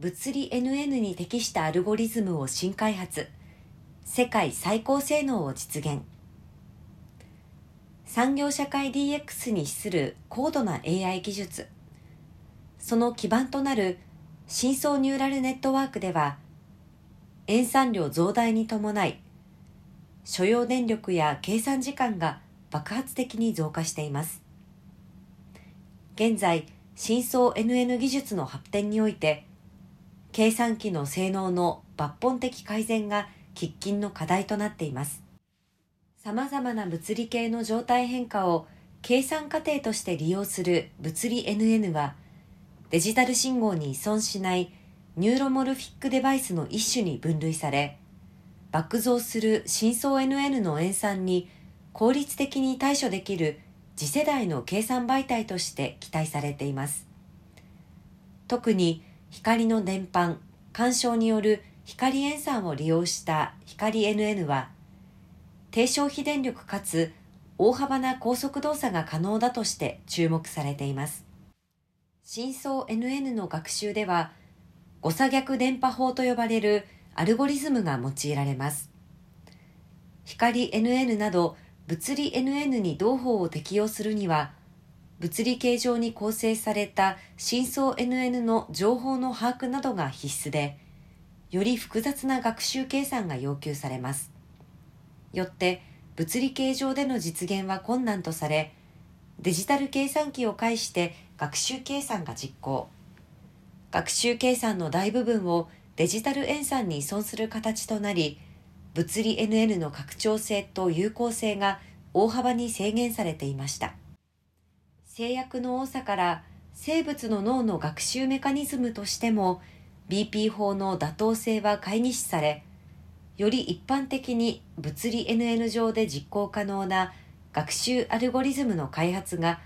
物理 NN に適したアルゴリズムを新開発。世界最高性能を実現。産業社会 DX に資する高度な AI 技術。その基盤となる深層ニューラルネットワークでは塩酸量増大に伴い所要電力や計算時間が爆発的に増加しています。現在深層 NN 技術の発展において計算機の性能の抜本的改善が喫緊の課題となっています。様々な物理系の状態変化を計算過程として利用する物理 NN はデジタル信号に依存しないニューロモルフィックデバイスの一種に分類され爆増する深層 NN の演算に効率的に対処できる次世代の計算媒体として期待されています。特に光の電波干渉による光塩酸を利用した光 NN は低消費電力かつ大幅な高速動作が可能だとして注目されています深層 NN の学習では誤差逆電波法と呼ばれるアルゴリズムが用いられます。光 NN など物理 NN に同法を適用するには、物理形状に構成された深層 NN の情報の把握などが必須で、より複雑な学習計算が要求されます。よって、物理形状での実現は困難とされ、デジタル計算機を介して学習計算が実行。学習計算の大部分をデジタル塩酸に依存する形となり、物理 NN の拡張性と有効性が大幅に制限されていました。制約の多さから生物の脳の学習メカニズムとしても BP 法の妥当性は解議視され、より一般的に物理 NN 上で実行可能な学習アルゴリズムの開発が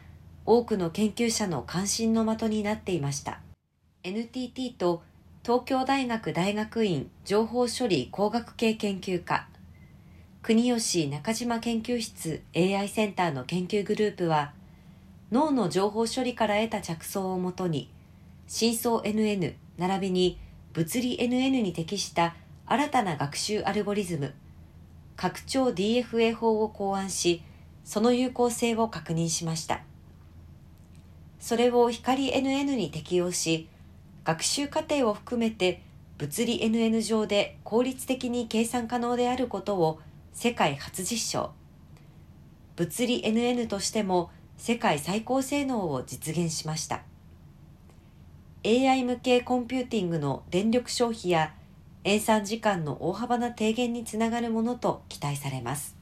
多くの研究者の関心の的になっていました。NTT と東京大学大学院情報処理工学系研究科国吉中島研究室 AI センターの研究グループは脳の情報処理から得た着想をもとに深層 NN 並びに物理 NN に適した新たな学習アルゴリズム拡張 DFA 法を考案しその有効性を確認しました。それを光 NN に適用し学習過程を含めて物理 NN 上で効率的に計算可能であることを世界初実証。物理 NN としても世界最高性能を実現しました。AI 向けコンピューティングの電力消費や塩酸時間の大幅な低減につながるものと期待されます。